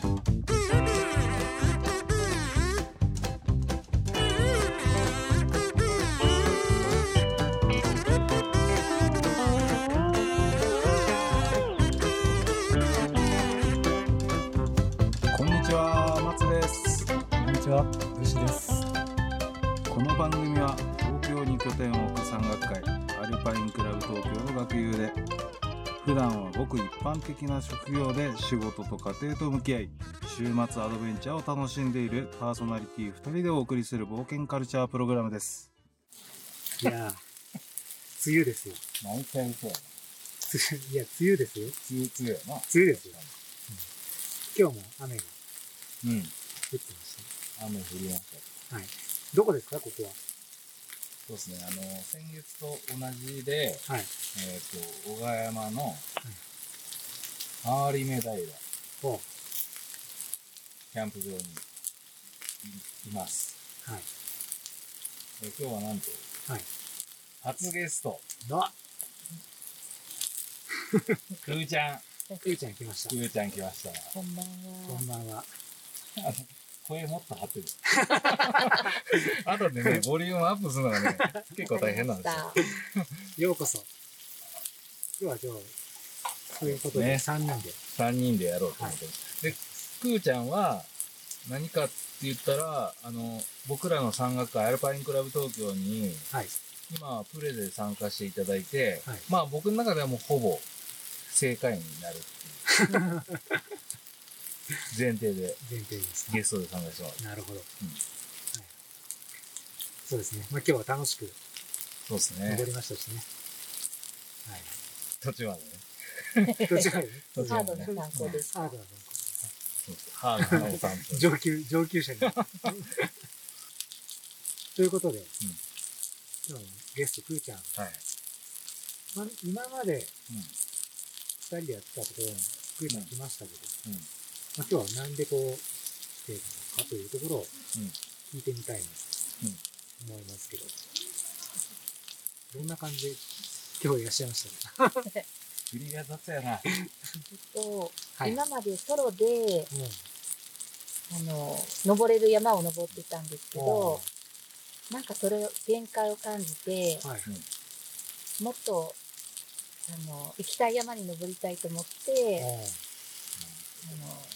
こんにちは、松です。こんにちは、武士です。この番組は東京に拠点を置く山岳会アルパインクラブ東京の学友で普段はごく一般的な職業で仕事と家庭と向き合い週末アドベンチャーを楽しんでいるパーソナリティ2人でお送りする冒険カルチャープログラムです。いやー、梅雨ですよ。毎回そうやな。つ いや、梅雨ですよ。梅雨、梅雨やな。梅雨ですよ。うん今日も雨がうん。降ってまし雨降りました。た。はい。どこですか、ここは？そうですね。あの、先月と同じで、はい。えっ、と、小川山の、回り目平ほキャンプ場にいいます。う。はい。え今日はなんと、はい。初ゲスト、な、くーちゃん、くーちゃん来ましたく。ーちゃん来ました。こんばんこんばんは。声もっと張ってる。あとでね、ボリュームアップするのがね、結構大変なんですよ。ようこそ。今日は今日、ということで、ね3人で。3人でやろうと思ってます。で、くーちゃんは、何かって言ったら、あの、僕らの山岳会アルパインクラブ東京に、はい。今、プレで参加していただいて、はいまあ僕の中ではもうほぼ正解になるっていう 前提で前提です。ゲストで参加してます。なるほど。はい。そうですね。まあ今日は楽しくそうですね登。りましたしね。途中までね。途中までね。ハードな参考です。ハードなそうそうハードなお散歩。上級、上級者に。ということで、今日のゲスト、くーちゃん。はい。まあ、今までうん。二人でやってたところに、くーちゃん来ましたけど、うん。まあ、今日はなんでこう、来ているのかというところをうん。聞いてみたいなとうん。思いますけど、どんな感じ？で今日いらっしゃいましたか 振りが雑やな。とはい。今までソロで、うん。あの、登れる山を登ってたんですけどお、なんかそれを限界を感じて、はい。もっと、あの、行きたい山に登りたいと思って、おあの、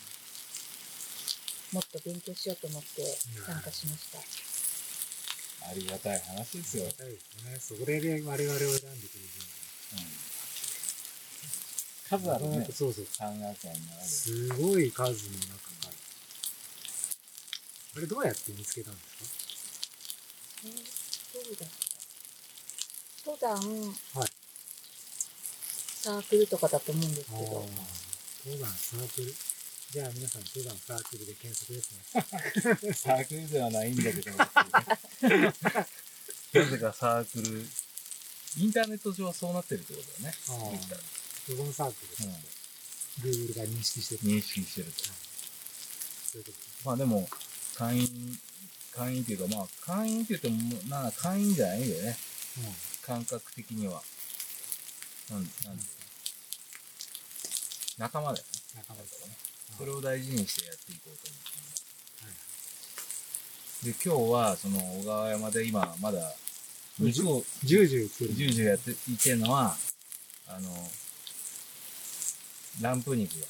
もっと勉強しようと思って参加しました。ありがたい話ですよ。うん。そうですね。それで我々を選んでくれる数あるね。そうそう。山岳会の。すごい数の中から。あれどうやって見つけたんですえーどうだった？登山、はいサークルとかだと思うんですかけど、登山サークル。じゃあ皆さん登山サークルで検索ですね。サークルではないんだけど、なぜかサークル、インターネット上はそうなってるってことだよね。あー言ったら登山サークルうんって、Google が認識してる。認識してると。そういうこと。まあでも、会員、会員っていうか、まあ、会員って言っても、な会員じゃないんだよね。感覚的には。なん、なんていうの仲間だよね。うん。仲間ですね。それを大事にしてやっていこうと思ってはいます。で、今日は、その、小川山で今、まだ、肉を、ジュージュー来てる。ジュージューやって、いってるのは、あの、ランプ肉がね、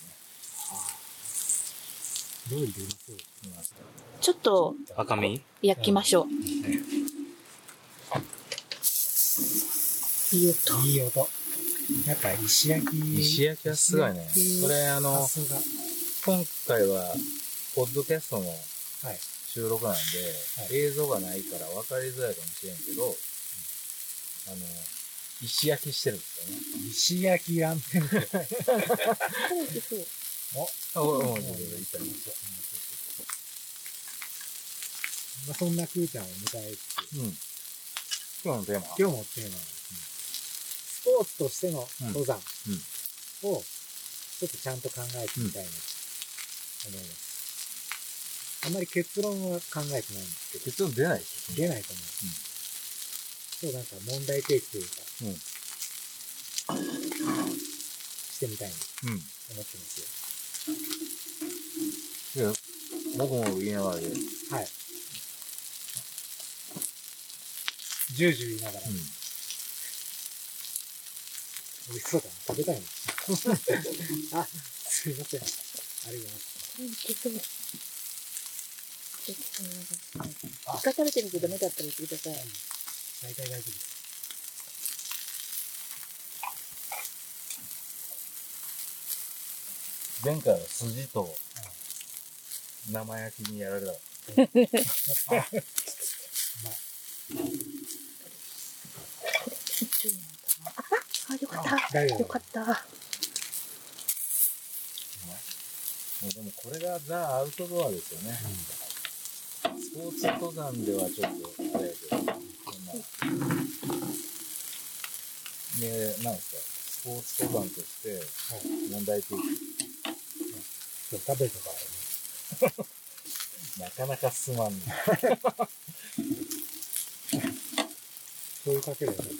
料理でうまそう。いますかちょっとら。赤身？焼きましょう。いい音。いい音。やっぱ石焼き。石焼きはすごいね。それ、あの。今回は、ポッドキャストのはい。収録なんで、はい映像がないから分かりづらいかもしれんけど、あの、石焼きしてるんですよね。石焼きランペンって。これ美味しそう。あ、おお、おいただきますまあ、そんなくーちゃんを迎えて、うん。今日のテーマ今日もテーマはですね、スポーツとしての登山を、ちょっとちゃんと考えてみたいなと思います。あんまり結論は考えてないんですけど、結論出ないですよ。出ないと思う。今日なんか問題提起というか、うんしてみたいなとうん。思ってますよ。いや、僕も言いながらで。うん。はい。ジュージュー言いながら。美味しそうだな。食べたいな。あ、すいません。ありがとうございます。これいけそう。ちょっとなんか一回食べてみてダメだったら言ってください。大体大丈夫です。前回は筋と生焼きにやられた。あ、よかった。よかった。もうでもこれがザ・アウトドアですよね。スポーツ登山ではちょっとあれやけど、そんな。で、なんですか、スポーツ登山として問題提起、そう食べるからね。なかなか進まんね。醤油かけるよね。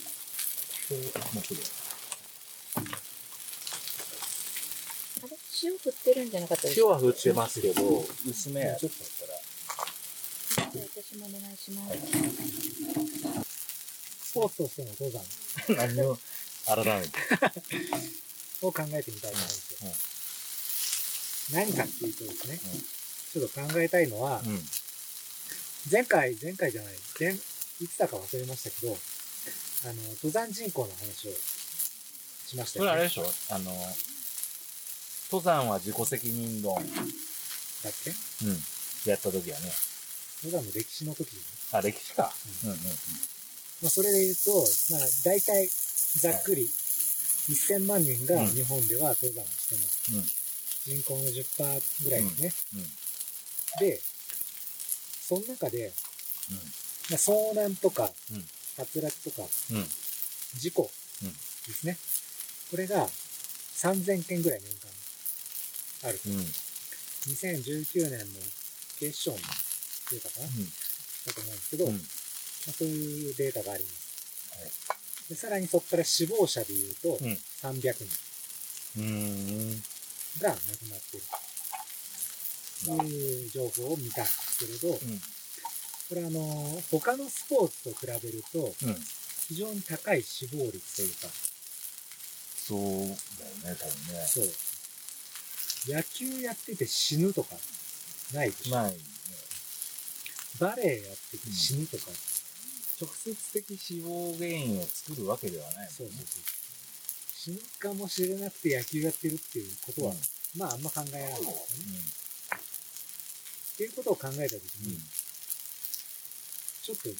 そういう、もうすぐ。あれ塩振ってるんじゃなかったですか？塩は振ってますけど、薄めやちょっとじゃあ私もお願いします。スポーツとしての登山 何を改めて。を考えてみたいと思うんですよ。何かっていうとですね、ちょっと考えたいのは、うん。うん。前回、前回じゃない、前いつだか忘れましたけど、あの、登山人口の話をしましたよね。これあれでしょ？あの、登山は自己責任論、だっけ？うん。やった時はね。登山の歴史の時に？ね。あ、歴史か。うんうんうん。まあ、それで言うと、まあ、大体、ざっくり、1000万人がうん日本では登山をしてます。うん人口の10%ぐらいですね。うんで、その中で、まあ、遭難とか、うん滑落とか、うん。うん。事故うんですね。これが3000件ぐらい年間あると。うん。2019年の警視庁のデータかな、だと思うんですけど、うん。まあ、そういうデータがあります。はいでさらにそこから死亡者で言うと、うん300人。が亡くなっているという情報を見たんですけれど、うん。これあの、他のスポーツと比べると、うん。非常に高い死亡率というか、そうだよね、多分ね。そう。野球やってて死ぬとか、ないでしょ。ないね。バレエやってて死ぬとか、直接的死亡原因を作るわけではないもんね。そうそうそう。死ぬかもしれなくて野球やってるっていうことは、うんまああんま考えられないですよね。っていうことを考えたときうん。に、ちょっと、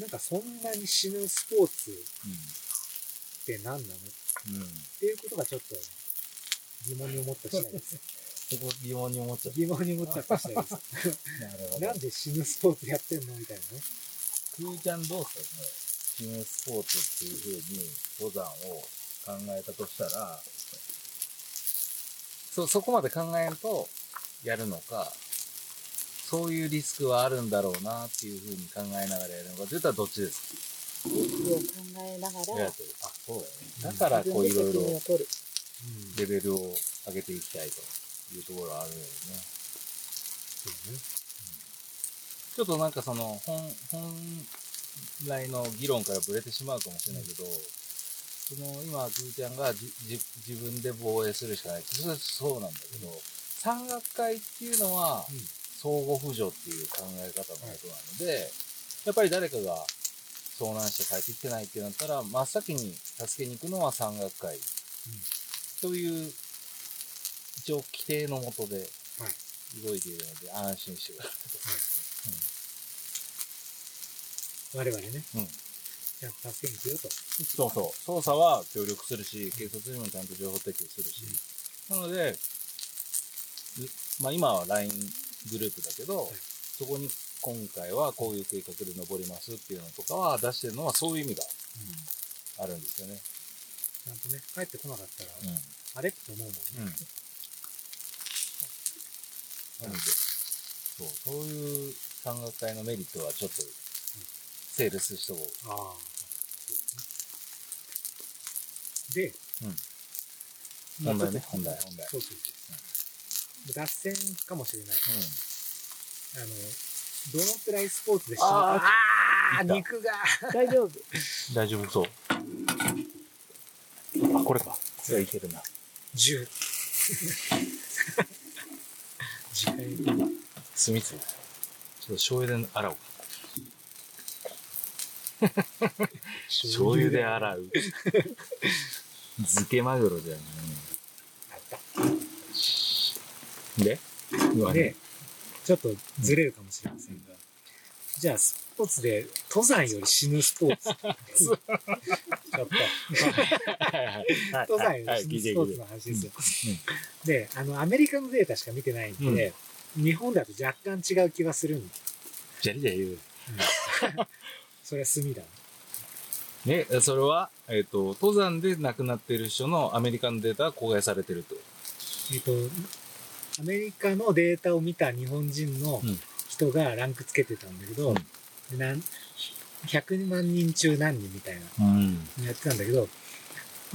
なんかそんなに死ぬスポーツって何なの？っうん。うん。ていうことがちょっと疑問に思った次第です。そこ疑問に思っちゃっ疑問に思っちゃった次第です。た。なるほど。なんで死ぬスポーツやってんのみたいなね。くーちゃんどうすかね死ぬスポーツっていう風に登山を考えたとしたら、そ、そこまで考えんとやるのか、そういうリスクはあるんだろうなっていう風に考えながらやるのかって言ったらどっちですリスクを考えながら、あ、そうだよね。だからこういろいろ。レベルを上げていきたいというところはあるよね。そうね。ちょっとなんかその本、本来の議論からブレてしまうかもしれないけど、その今、くーちゃんがじじ自分で防衛するしかない。それはそうなんだけど、山岳会っていうのはうん。相互扶助っていう考え方のことなので、やっぱり誰かが遭難して帰ってきてないってなったら、真っ先に助けに行くのは山岳会という、一応規定のもとではい動いているので安心してくださ我々ね、い。うんちゃんと。そうそう。捜査は協力するし、警察にもちゃんと情報提供するし。なので、うまあ今は LINE グループだけど、いそこに今回はこういう計画で登りますっていうのとかは出してるのはそういう意味があるんですよね。ちゃんとね、帰ってこなかったら、うん。あれ？って思うもんね。うん。なので、そう、そういう山岳会のメリットはちょっと、セールスしとこう。ああ。そうですね。で、うんまあ本題ねちょっと本題本題そうそうそう。脱線かもしれないけど、あの、どのくらいスポーツで死ぬあか。あーいた肉が。大丈夫。大丈夫そう。あ、これか。じゃあいけるな。10。時間墨ついてるちょっと醤油で洗おうか。醤油で洗う。漬けマグロじゃん。でうわで、ちょっとずれるかもしれませんが、じゃあスポーツで登山より死ぬスポーツ。ちょっと、登山より死ぬスポーツの話ですよ。で、あの、アメリカのデータしか見てないんで、日本だと若干違う気がするんで、じゃりじゃり言う。それは炭だな。ね、それは、えっ、と、登山で亡くなっている人のアメリカのデータが公開されてると。えっと、アメリカのデータを見た日本人のうん。人がランクつけてたんだけど、うんなん100万人中何人みたいなうん。のやってたんだけど、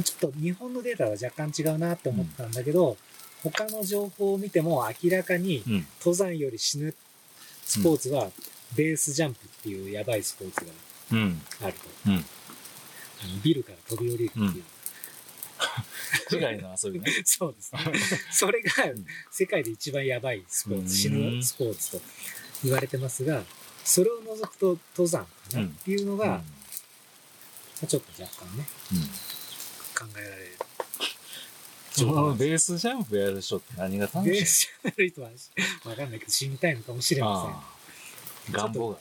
ちょっと日本のデータは若干違うなって思ったんだけど、他の情報を見ても明らかにうん。登山より死ぬスポーツはベースジャンプっていうやばいスポーツうん。があると。うんあのビルから飛び降りるっていう。違いの遊びね。そうですね。それがん世界で一番やばいスポーうんツ、死ぬスポーツと言われてますが、それを除くと登山かなっていうのが、まあちょっと若干ね、うん。考えられる。そのベースジャンプやる人って何が楽しいベースじゃない人はわかんないけど死にたいのかもしれまああ願望があ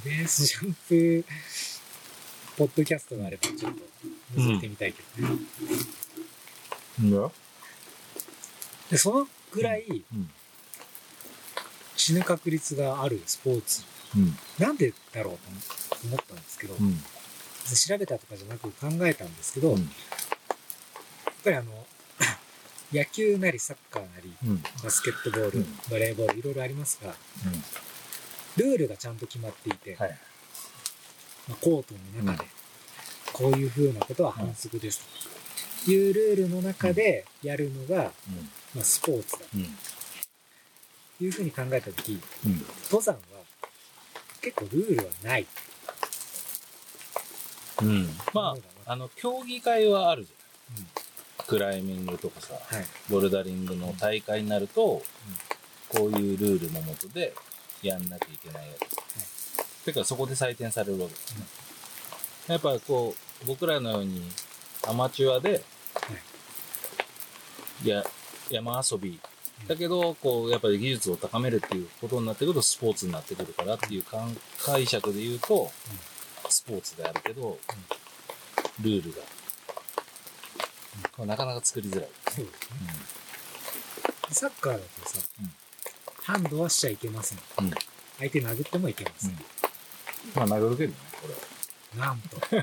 せん。ベースジャンプ、ポッドキャストがあればちょっと覗いてみたいけどね。るね。で、そのぐらいうん。死ぬ確率があるスポーツ、うん。なんでだろうと思ったんですけど、うん。調べたとかじゃなく考えたんですけど、うん。やっぱりあの、野球なりサッカーなり、うん。バスケットボール、うん。バレーボール、いろいろありますが、ルールがちゃんと決まっていて、はい。まあ、コートの中で、こういう風なことは反則ですというルールの中でやるのが、まあ、スポーツだいう風に考えたとき、うん。登山は結構ルールはない。うん。まあ、あの、競技会はあるじゃん。うんクライミングとかさ、はい。ボルダリングの大会になると、こういうルールのもとでやんなきゃいけないやつ。てか、そこで採点されるわけですね。やっぱこう、僕らのようにアマチュアで、いや、山遊び。だけど、こう、やっぱり技術を高めるっていうことになってくると、スポーツになってくるからっていう感解釈で言うと、スポーツであるけど、ルールが、これなかなか作りづらい。そうですね。サッカーだとさ、うんハンドはしちゃいけません。うん相手殴ってもいけません。うんまあ、殴るけどね、これは。なんと。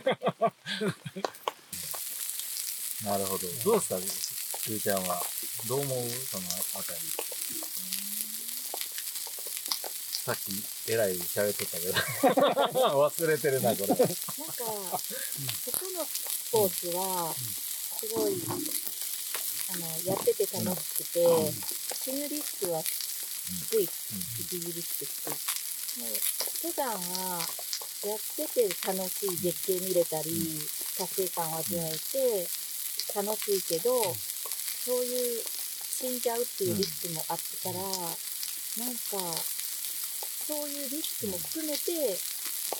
なるほど。どうですか、すーちゃんは？どう思うそのあたり。さっき、えらい喋っとったけど。忘れてるな、これ。なんか、他のスポーツは、すごい、あの、やってて楽しくて、死ぬリスクは低い。息切りして低い。登山は、やってて楽しい絶景見れたり、達成感を味わえて、楽しいけど、そういう死んじゃうっていうリスクもあったら、なんか、そういうリスクも含めて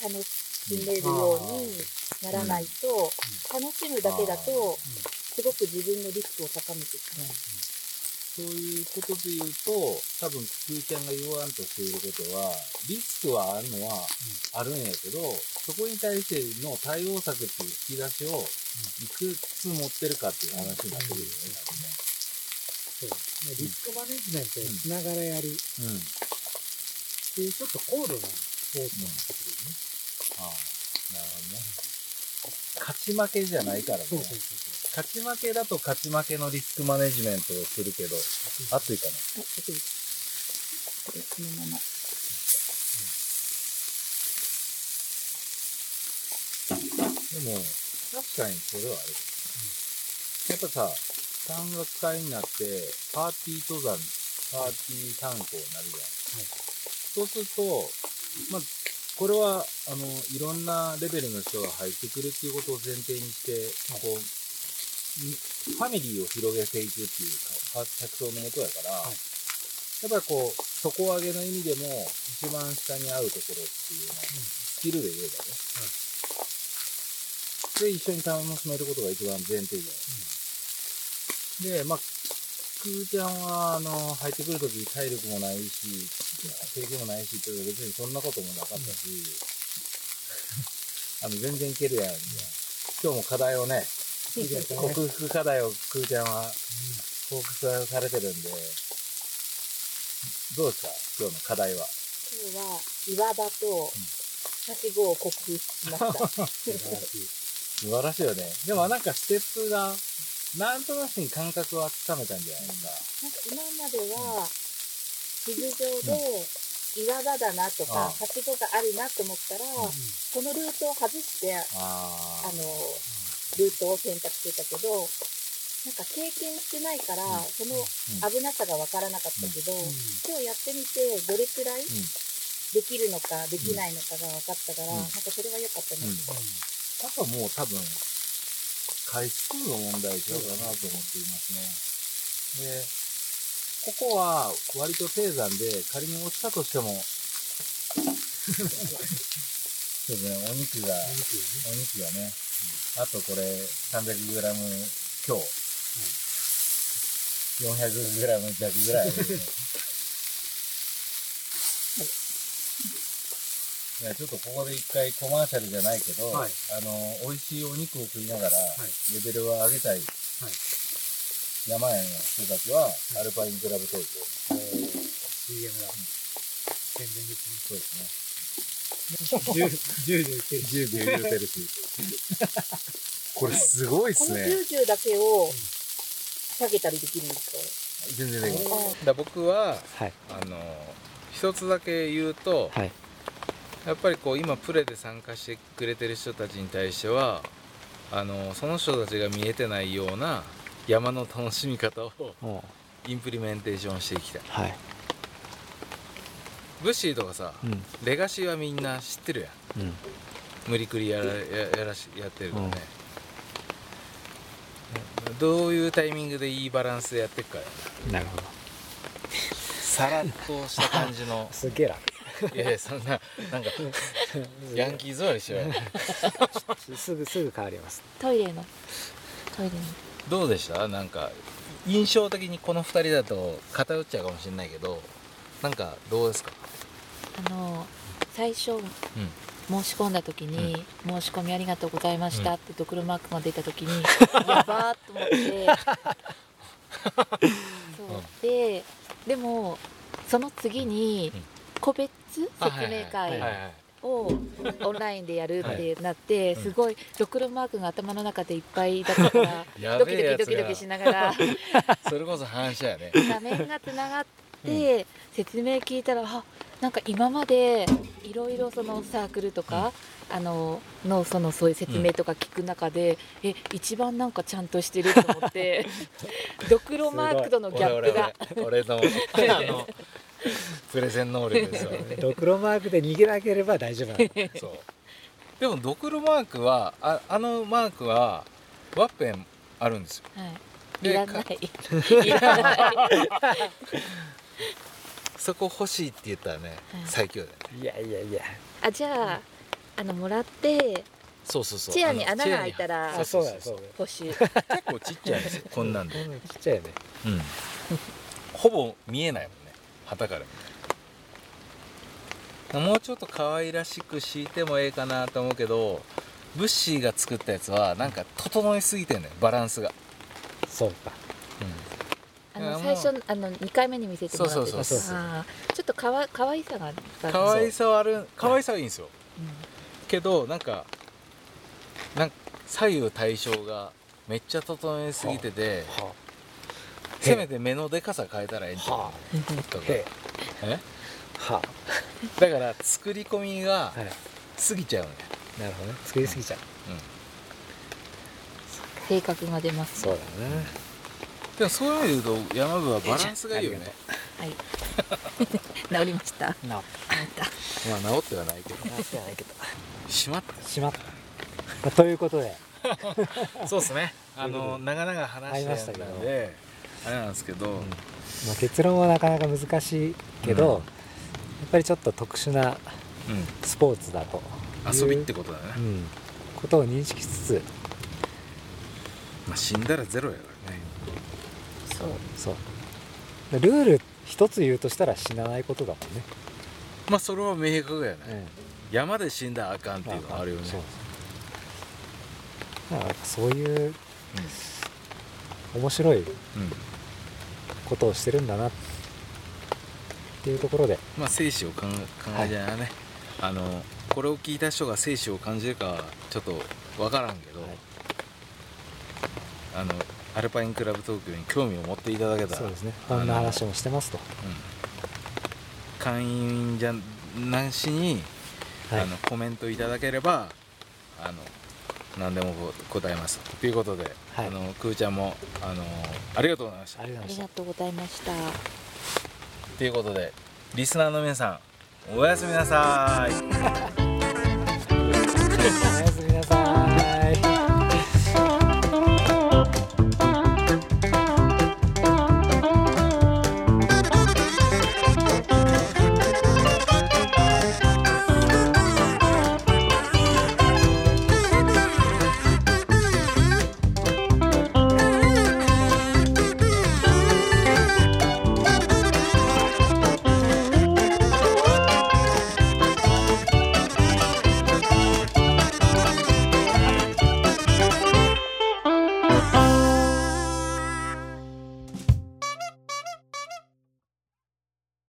楽しめるようにならないと、楽しむだけだと、すごく自分のリスクを高めてしまう。そういうことで言うと、多分、すーちゃんが言わんとしていることは、リスクはあるのはあるんやけど、そこに対しての対応策っていう引き出しを、いくつ持ってるかっていう話になってくるよね、多分ね。そうリスクマネジメントをしながらやるうん。っていうちょっと高度なスポーツになってくるよね。ああ、なるほどね。勝ち負けじゃないからね。そうそうそう。勝ち負けだと勝ち負けのリスクマネジメントをするけど、熱いかな？あ、できる。これ、このまま。でも、確かにそれはある。やっぱさ、山岳会になって、パーティー登山、パーティー参考になるじゃん。そうすると、まあ、これは、あの、いろんなレベルの人が入ってくるっていうことを前提にして、はい。こう、んファミリーを広げていくっていうか、客層のもとやから、はい。やっぱりこう、底上げの意味でも、一番下に合うところっていうのは、スキルで言えばね。で、一緒に楽しめることが一番前提じゃない。で、まあ、クーちゃんは、あの、入ってくるとき体力もないし、経験もないし、って別にそんなこともなかったし、あの、全然いけるやん。今日も課題をね、克服課題をクーちゃんは報告されてるんで、どうですか？今日の課題は。今日は岩場とはしごを克服しました。素晴らしい。素晴らしいよね。でもなんかステップが、なんとなくに感覚はつかめたんじゃないですか。なんか今までは地図上で岩場だなとか、はしごがあるなと思ったら、このルートを外して、あの、ルートを選択してたけど、なんか経験してないから、うん。その危なさがわからなかったけど、今日やってみて、どれくらいできるのか、できないのかが分かったから、うん。なんかそれは良かったね。うん。あとはもう多分、回数の問題ちゃうかなと思っていますね。で、ここは割と低山で仮に落ちたとしても、ちょっとね、お肉が、お肉がね、あとこれ 300g 強、400g 弱ぐらいいや、ちょっとここで一回コマーシャルじゃないけど、はいあの、美味しいお肉を食いながら、いレベルを上げたい、はい山屋の人たちは、アルパインクラブ東京。ね。CM だ。宣伝ですそうですね。ね。10、10で売ってる。10秒言うてるし。これすごいっこのすね。90だけを下げたりできるんですか？全然できない。あだ僕は、はい。あの、一つだけ言うと、はい。やっぱりこう今プレで参加してくれてる人たちに対してはあのその人たちが見えてないような山の楽しみ方をもインプリメンテーションしていきたいはい。ブッシーとかさうん。レガシーはみんな知ってるやんうん。無理くりやらややらしやってるからね、どういうタイミングでいいバランスでやっていくかやななるほど。さらっとした感じの すげえ楽。いやいやそんななんかヤンキー座りしよ。うすぐ、すぐ変わります。トイレのトイレの。どうでした？なんか印象的にこの2人だと偏っちゃうかもしれないけどなんかどうですか？あの最初うん。申し込んだ時に、申し込みありがとうございましたってドクロマークが出た時に、やばーっと思って。そう。ででもその次にうん個別説明はい会はいをオンラインでやるってなって、うんすごいドクロマークが頭の中でいっぱいだったからやドキドキドキドキしがながら。それこそ反射やね。画面がつながって、説明聞いたらあなんか今までいろいろそのサークルとか、あののそのそういう説明とか聞く中で、え一番なんかちゃんとしてると思ってドクロマークとのギャップが。俺俺俺のあの プレゼン能力ですよね。ドクロマークで逃げなければ大丈夫なの。そう。でもドクロマークはああのマークはワッペンあるんですよ。はい、でいらない。いらない。そこ欲しいって言ったらね、はい。最強だよね。いやいやいや。あじゃああのもらってそうそうそう。チェアに穴が開いたらそうそう。欲しい。結構ちっちゃいんですよこんなんで。こんなちっちゃいよね。うん。ほぼ見えないもん。ね旗から。見たらもうちょっと可愛らしく敷いてもええかなと思うけどブッシーが作ったやつはなんか整いすぎてんのよバランスが、そうか。あいやもう。の最初あの2回目に見せてもらって。そうそうそうちょっとかわ可愛さが可愛さはある可愛さはいいんですよ。うん。けどなんかなんか左右対称がめっちゃ整えすぎてては せめて目のでかさ変えたらええんちあ。ゃはうとか。え。え？はだから作り込みが。過ぎちゃうね。なるほどね。作りすぎちゃう。性格が出ます。そうだね。でもそういう意味で言うと山部はバランスがいいよね。はい。治りました。な治った。まあ治ってはないけど。なってはないけど。閉まった。しまった、まあということで。そうですね。あの長々話してありましたけど。たんであれなんですけど、まあ、結論はなかなか難しいけど、うん。やっぱりちょっと特殊なスポーツだと。うん遊びってことだね、うん、ことを認識しつつ。まあ死んだらゼロやからね。そう。そう。ルール一つ言うとしたら死なないことだもんね、まあそれは明確やね、うん。山で死んだらあかんっていうのはあるよね。そうだからそういう面白いことをしてるんだなっていうところで。まあ生死を考えじゃないね、あのこれを聞いた人が生死を感じるかはちょっと分からんけど、はい。あのアルパインクラブ東京に興味を持っていただけたらそうですね。こんな話もしてますと、うん。会員じゃなしに、はい。あのコメントいただければあの何でもこ答えます。ということで、はい。あのくーちゃんもあのありがとうございました。ありがとうございました。ありがとうございましたということでリスナーの皆さんおやすみなさい